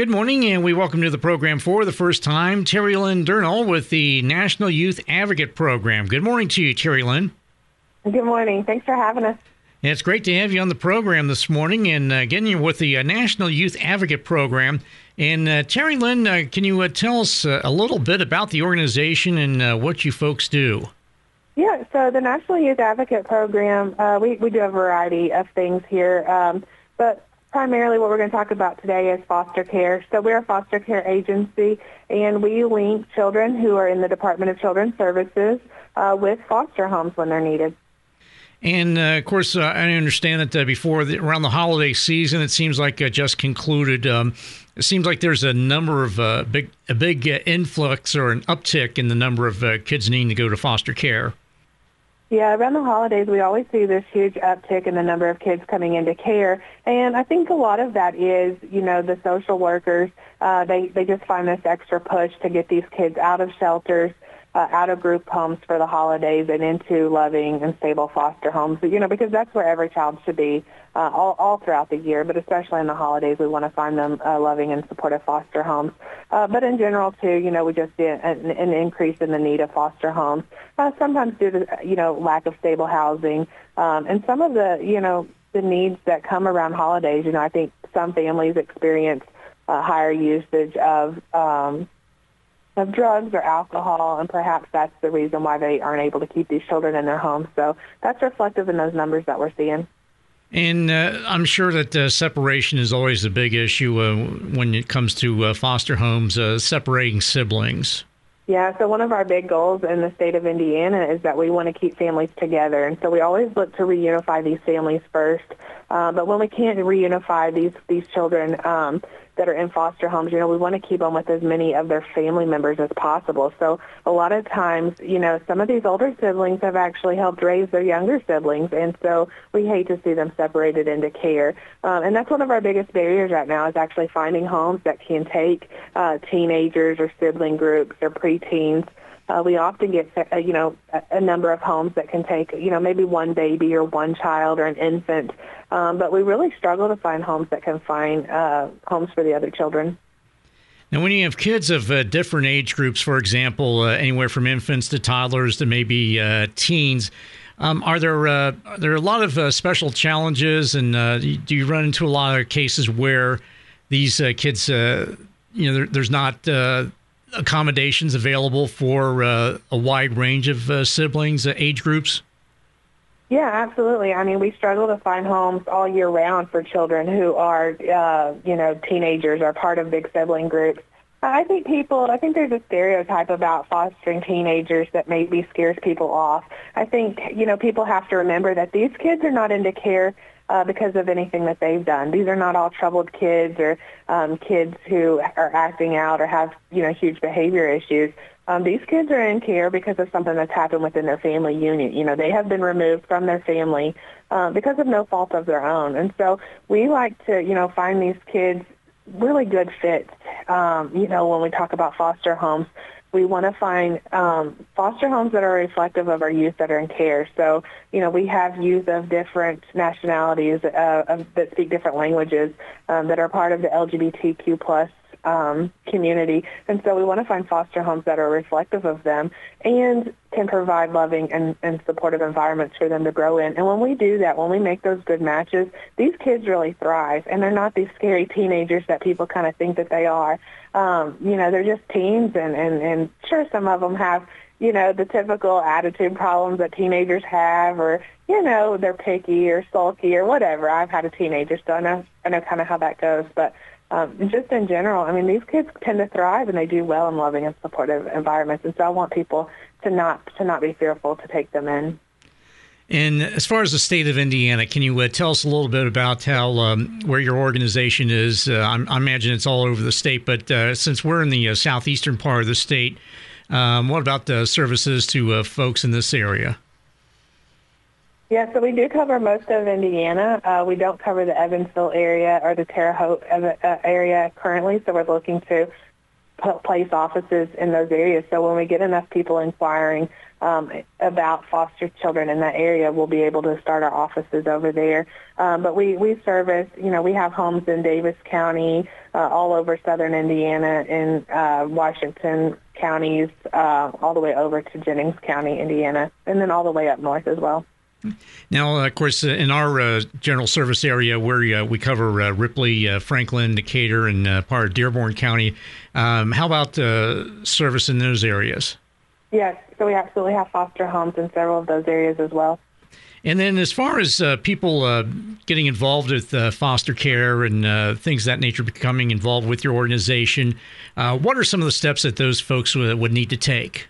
Good morning, and we welcome to the program for the first time Terry Lynn Durnall with the National Youth Advocate Program. Good morning to you, Terry Lynn. Good morning. Thanks for having us. it's great to have you on the program this morning and uh, getting you with the uh, National Youth Advocate Program. And uh, Terry Lynn, uh, can you uh, tell us uh, a little bit about the organization and what you folks do? Yeah, so the National Youth Advocate Program, we, we do a variety of things here. Um, but primarily what we're going to talk about today is foster care. So we're a foster care agency, and we link children who are in the Department of Children's Services uh, with foster homes when they're needed. And uh, of course, uh, I understand that uh, before the, around the holiday season, it seems like uh, just concluded. Um, it seems like there's a number of uh, big, a big influx or an uptick in the number of kids needing to go to foster care. Yeah, around the holidays, we always see this huge uptick in the number of kids coming into care. And I think a lot of that is, you know, the social workers, uh, they, they just find this extra push to get these kids out of shelters uh, out of group homes for the holidays and into loving and stable foster homes. You know, because that's where every child should be uh, all, all throughout the year, but especially in the holidays, we want to find them uh, loving and supportive foster homes. Uh, but in general, too, you know, we just see an, an increase in the need of foster homes, uh, sometimes due to, you know, lack of stable housing. Um, and some of the, you know, the needs that come around holidays, you know, I think some families experience uh, higher usage of um, of drugs or alcohol, and perhaps that's the reason why they aren't able to keep these children in their homes. So that's reflective in those numbers that we're seeing. And uh, I'm sure that uh, separation is always a big issue uh, when it comes to uh, foster homes, uh, separating siblings. Yeah, so one of our big goals in the state of Indiana is that we want to keep families together. And so we always look to reunify these families first. Uh, but when we can't reunify these, these children, um, that are in foster homes, you know, we want to keep them with as many of their family members as possible. So a lot of times, you know, some of these older siblings have actually helped raise their younger siblings, and so we hate to see them separated into care. Um, and that's one of our biggest barriers right now is actually finding homes that can take uh, teenagers or sibling groups or preteens uh, we often get, uh, you know, a, number of homes that can take, you know, maybe one baby or one child or an infant. Um, but we really struggle to find homes that can find uh, homes for the other children. Now, when you have kids of uh, different age groups, for example, uh, anywhere from infants to toddlers to maybe uh, teens, um, are there are there a lot of special challenges, and do you run into a lot of cases where these kids, you know, there, there's not accommodations available for uh, a wide range of uh, siblings, uh, age groups? Yeah, absolutely. I mean, we struggle to find homes all year round for children who are, uh, you know, teenagers or part of big sibling groups. I think people, I think there's a stereotype about fostering teenagers that maybe scares people off. I think, you know, people have to remember that these kids are not into care uh, because of anything that they've done. These are not all troubled kids or um, kids who are acting out or have you know huge behavior issues. Um, these kids are in care because of something that's happened within their family unit. You know, they have been removed from their family uh, because of no fault of their own. And so we like to, you know, find these kids really good fits. Um, you know, when we talk about foster homes, we want to find um, foster homes that are reflective of our youth that are in care. So, you know, we have youth of different nationalities uh, of, that speak different languages um, that are part of the LGBTQ plus um, community. And so we want to find foster homes that are reflective of them and can provide loving and, and supportive environments for them to grow in. And when we do that, when we make those good matches, these kids really thrive. And they're not these scary teenagers that people kind of think that they are. Um, you know, they're just teens and, and, and sure some of them have you know, the typical attitude problems that teenagers have or, you know, they're picky or sulky or whatever. I've had a teenager, so I know, I know kind of how that goes. But um, just in general, I mean, these kids tend to thrive and they do well in loving and supportive environments. And so I want people to not to not be fearful to take them in. And as far as the state of Indiana, can you uh, tell us a little bit about how um, where your organization is? Uh, I imagine it's all over the state, but uh, since we're in the uh, southeastern part of the state, um, what about the services to uh, folks in this area? Yeah, so we do cover most of Indiana. Uh, we don't cover the Evansville area or the Terre Haute uh, area currently, so we're looking to place offices in those areas. So when we get enough people inquiring um, about foster children in that area, we'll be able to start our offices over there. Um, but we, we service, you know, we have homes in Daviess County, uh, all over southern Indiana, in uh, Washington counties, uh, all the way over to Jennings County, Indiana, and then all the way up north as well. Now, of course, uh, in our uh, general service area, where uh, we cover uh, Ripley, uh, Franklin, Decatur, and uh, part of Dearborn County, um, how about service in those areas? Yes, so we absolutely have foster homes in several of those areas as well. And then, as far as people getting involved with foster care and things that nature, becoming involved with your organization, what are some of the steps that those folks would need to take?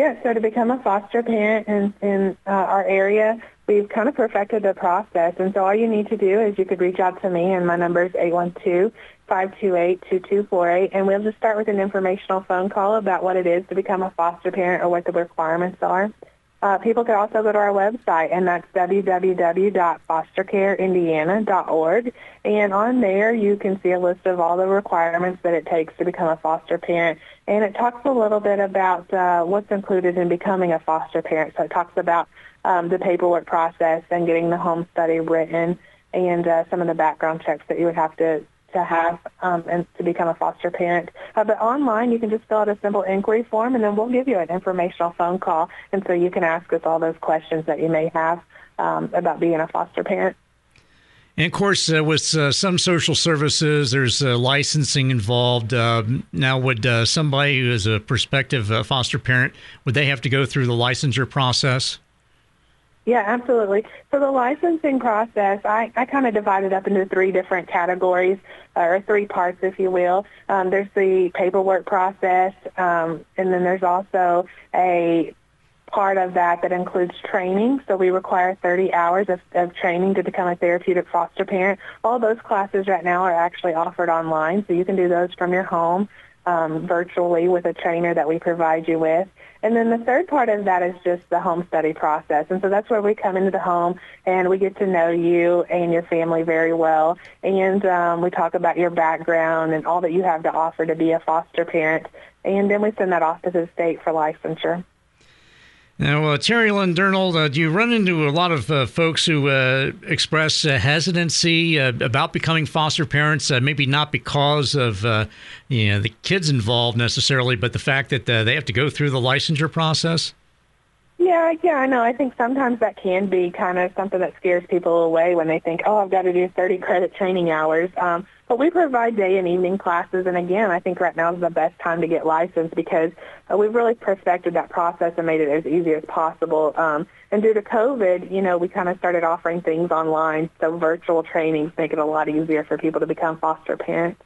Yeah, so to become a foster parent in, in uh, our area, we've kind of perfected the process. And so all you need to do is you could reach out to me, and my number is 812-528-2248, and we'll just start with an informational phone call about what it is to become a foster parent or what the requirements are. Uh, people can also go to our website, and that's www.fostercareindiana.org. And on there, you can see a list of all the requirements that it takes to become a foster parent. And it talks a little bit about uh, what's included in becoming a foster parent. So it talks about um, the paperwork process and getting the home study written and uh, some of the background checks that you would have to to have um, and to become a foster parent. Uh, but online, you can just fill out a simple inquiry form, and then we'll give you an informational phone call, and so you can ask us all those questions that you may have um, about being a foster parent. And of course, uh, with uh, some social services, there's uh, licensing involved. Um, now, would uh, somebody who is a prospective uh, foster parent would they have to go through the licensure process? Yeah, absolutely. So the licensing process, I, I kind of divide it up into three different categories, uh, or three parts, if you will. Um, there's the paperwork process, um, and then there's also a part of that that includes training. So we require 30 hours of, of training to become a therapeutic foster parent. All those classes right now are actually offered online, so you can do those from your home um, virtually with a trainer that we provide you with. And then the third part of that is just the home study process. And so that's where we come into the home and we get to know you and your family very well. And um, we talk about your background and all that you have to offer to be a foster parent. And then we send that off to the state for licensure. Now, uh, Terry Lynn Durnall, uh, do you run into a lot of uh, folks who uh, express uh, hesitancy uh, about becoming foster parents? maybe not because of you know the kids involved necessarily, but the fact that they have to go through the licensure process. Yeah, yeah, I know. I think sometimes that can be kind of something that scares people away when they think, "Oh, I've got to do 30 credit training hours." Um, but we provide day and evening classes, and again, I think right now is the best time to get licensed because uh, we've really perfected that process and made it as easy as possible. Um, and due to COVID, you know, we kind of started offering things online, so virtual trainings make it a lot easier for people to become foster parents.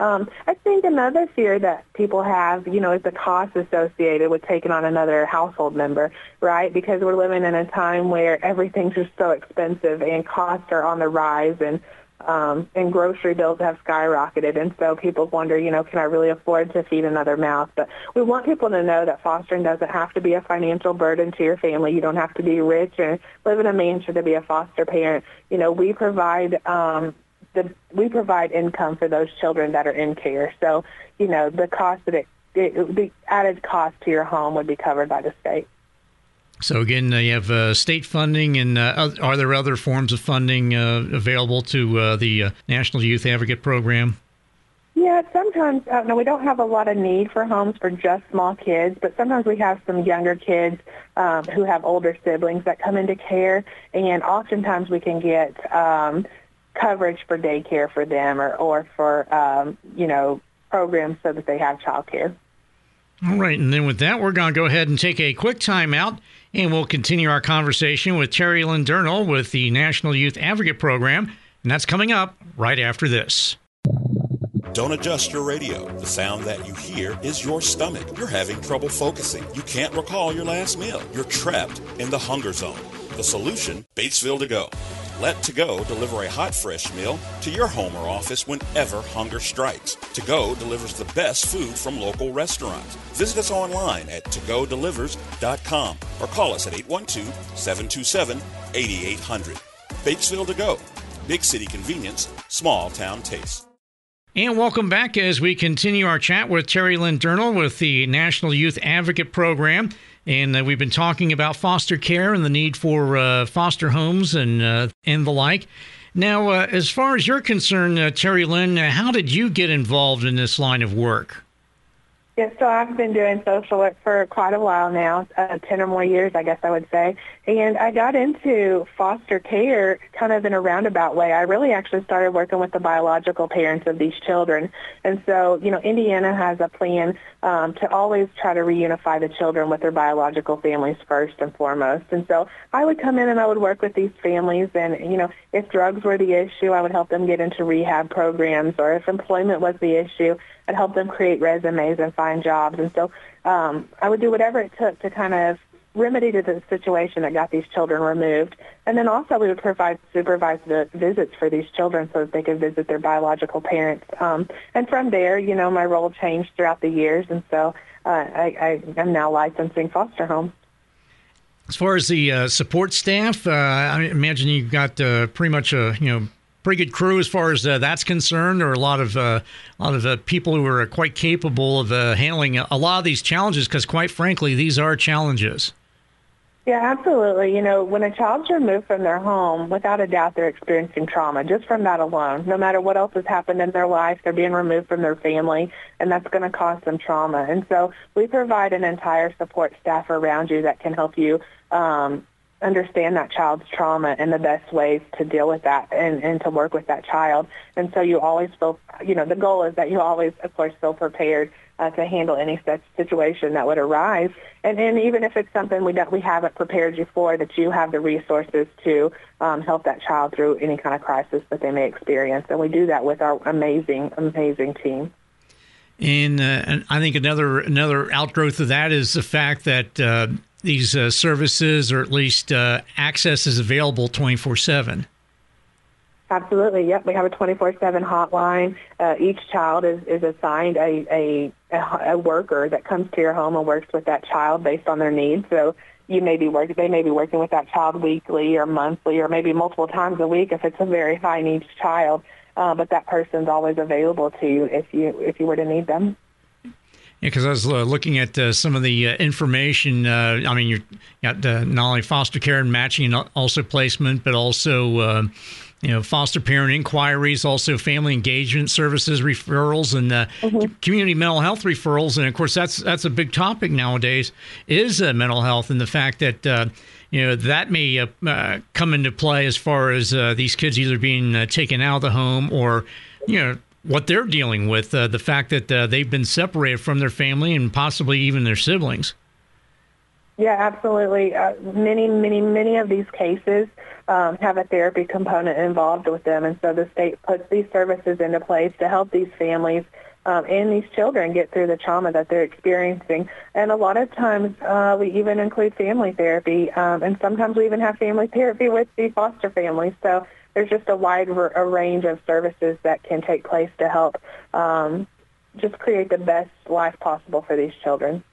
Um, I think another fear that people have, you know, is the cost associated with taking on another household member, right? Because we're living in a time where everything's just so expensive and costs are on the rise and um, and grocery bills have skyrocketed. And so people wonder, you know, can I really afford to feed another mouth? But we want people to know that fostering doesn't have to be a financial burden to your family. You don't have to be rich and live in a mansion to be a foster parent. You know, we provide um, the we provide income for those children that are in care. So, you know, the cost that it, it the added cost to your home would be covered by the state. So again, uh, you have uh, state funding, and uh, are there other forms of funding uh, available to uh, the uh, National Youth Advocate Program? Yeah, sometimes uh, no, we don't have a lot of need for homes for just small kids, but sometimes we have some younger kids um, who have older siblings that come into care, and oftentimes we can get um, coverage for daycare for them, or or for um, you know programs so that they have childcare. All right, and then with that, we're going to go ahead and take a quick timeout. And we'll continue our conversation with Terry Lynn Durnall with the National Youth Advocate Program. And that's coming up right after this. Don't adjust your radio. The sound that you hear is your stomach. You're having trouble focusing. You can't recall your last meal. You're trapped in the hunger zone. The solution Batesville to go. Let To Go deliver a hot, fresh meal to your home or office whenever hunger strikes. To Go delivers the best food from local restaurants. Visit us online at togodelivers.com or call us at 812 727 8800. Batesville To Go. Big city convenience, small town taste. And welcome back as we continue our chat with Terry Lynn Durnall with the National Youth Advocate Program. And uh, we've been talking about foster care and the need for uh, foster homes and, uh, and the like. Now, uh, as far as you're concerned, uh, Terry Lynn, uh, how did you get involved in this line of work? Yeah, so I've been doing social work for quite a while now, uh, 10 or more years, I guess I would say. And I got into foster care kind of in a roundabout way. I really actually started working with the biological parents of these children. And so, you know, Indiana has a plan um, to always try to reunify the children with their biological families first and foremost. And so I would come in and I would work with these families. And, you know, if drugs were the issue, I would help them get into rehab programs. Or if employment was the issue, I'd help them create resumes and find jobs. And so um, I would do whatever it took to kind of remedy to the situation that got these children removed. And then also we would provide supervised visits for these children so that they could visit their biological parents. Um, and from there, you know, my role changed throughout the years. And so uh, I, I am now licensing foster homes. As far as the uh, support staff, uh, I imagine you've got uh, pretty much a you know pretty good crew as far as uh, that's concerned, or a lot of uh, a lot of uh, people who are quite capable of uh, handling a lot of these challenges. Because quite frankly, these are challenges. Yeah, absolutely. You know, when a child's removed from their home, without a doubt, they're experiencing trauma just from that alone. No matter what else has happened in their life, they're being removed from their family, and that's going to cause them trauma. And so we provide an entire support staff around you that can help you um, understand that child's trauma and the best ways to deal with that and, and to work with that child. And so you always feel, you know, the goal is that you always, of course, feel prepared uh, to handle any such situation that would arise. And, and even if it's something we don't, we haven't prepared you for, that you have the resources to um, help that child through any kind of crisis that they may experience. And we do that with our amazing, amazing team. And, uh, and I think another another outgrowth of that is the fact that uh, these uh, services, or at least uh, access, is available 24 7. Absolutely. Yep. We have a 24/7 hotline. Uh, each child is, is assigned a, a, a worker that comes to your home and works with that child based on their needs. So you may be working. They may be working with that child weekly or monthly or maybe multiple times a week if it's a very high needs child. Uh, but that person's always available to you if you if you were to need them. Yeah, because I was uh, looking at uh, some of the uh, information. Uh, I mean, you got uh, not only foster care and matching, and also placement, but also uh, you know foster parent inquiries, also family engagement services referrals, and mm-hmm. community mental health referrals. And of course, that's that's a big topic nowadays is mental health and the fact that. you know that may come into play as far as these kids either being taken out of the home or you know what they're dealing with, uh, the fact that uh, they've been separated from their family and possibly even their siblings. Yeah, absolutely. Uh, many, many, many of these cases um, have a therapy component involved with them, and so the state puts these services into place to help these families um, and these children get through the trauma that they're experiencing. And a lot of times uh, we even include family therapy, um, and sometimes we even have family therapy with the foster families. So there's just a wide a range of services that can take place to help um, just create the best life possible for these children.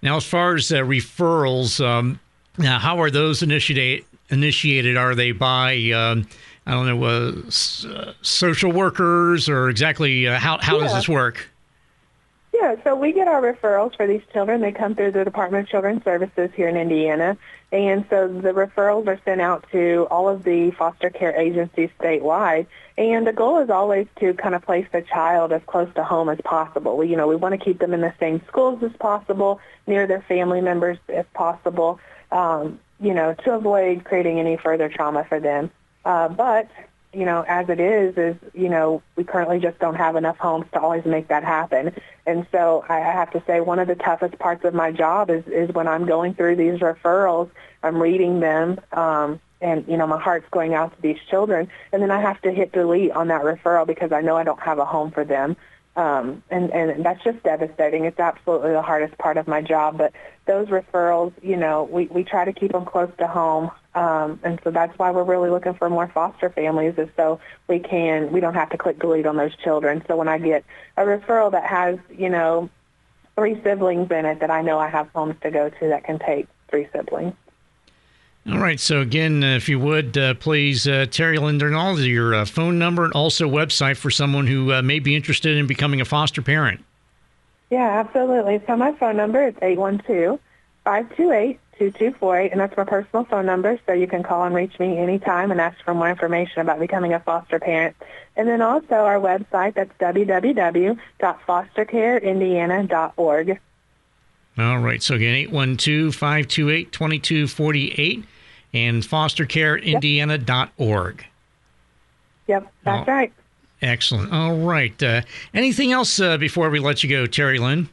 Now, as far as uh, referrals, um, now how are those initiate, initiated? Are they by um, I don't know, uh, uh, social workers, or exactly uh, how how yeah. does this work? Yeah, so we get our referrals for these children. They come through the Department of Children's Services here in Indiana. And so the referrals are sent out to all of the foster care agencies statewide. And the goal is always to kind of place the child as close to home as possible. We, you know, we want to keep them in the same schools as possible, near their family members if possible, um, you know, to avoid creating any further trauma for them. Uh, but you know, as it is, is, you know, we currently just don't have enough homes to always make that happen. And so I have to say one of the toughest parts of my job is, is when I'm going through these referrals, I'm reading them, um, and, you know, my heart's going out to these children. And then I have to hit delete on that referral because I know I don't have a home for them. Um, and, and that's just devastating. It's absolutely the hardest part of my job. But those referrals, you know, we, we try to keep them close to home. Um, and so that's why we're really looking for more foster families is so we can, we don't have to click delete on those children. So when I get a referral that has, you know, three siblings in it that I know I have homes to go to that can take three siblings. All right. So again, uh, if you would uh, please, uh, Terry Lynn Durnall, your uh, phone number and also website for someone who uh, may be interested in becoming a foster parent. Yeah, absolutely. So my phone number is eight one two five two eight two two four eight, and that's my personal phone number. So you can call and reach me anytime and ask for more information about becoming a foster parent. And then also our website, that's www.fostercareindiana.org. All right. So again, 812-528-2248 and fostercareindiana.org. Yep, that's oh, right. Excellent. All right. Uh, anything else uh, before we let you go, Terry Lynn?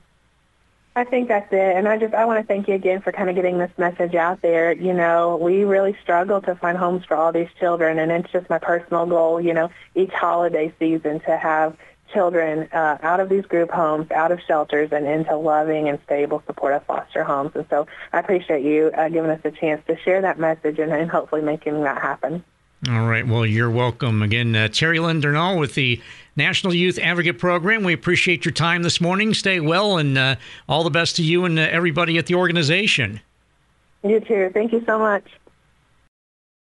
I think that's it. And I just I want to thank you again for kind of getting this message out there. You know, we really struggle to find homes for all these children, and it's just my personal goal. You know, each holiday season to have children uh, out of these group homes, out of shelters, and into loving and stable, supportive foster homes. And so I appreciate you uh, giving us a chance to share that message and, and hopefully making that happen. All right. Well, you're welcome. Again, uh, Terry Lynn with the National Youth Advocate Program. We appreciate your time this morning. Stay well, and uh, all the best to you and uh, everybody at the organization. You too. Thank you so much.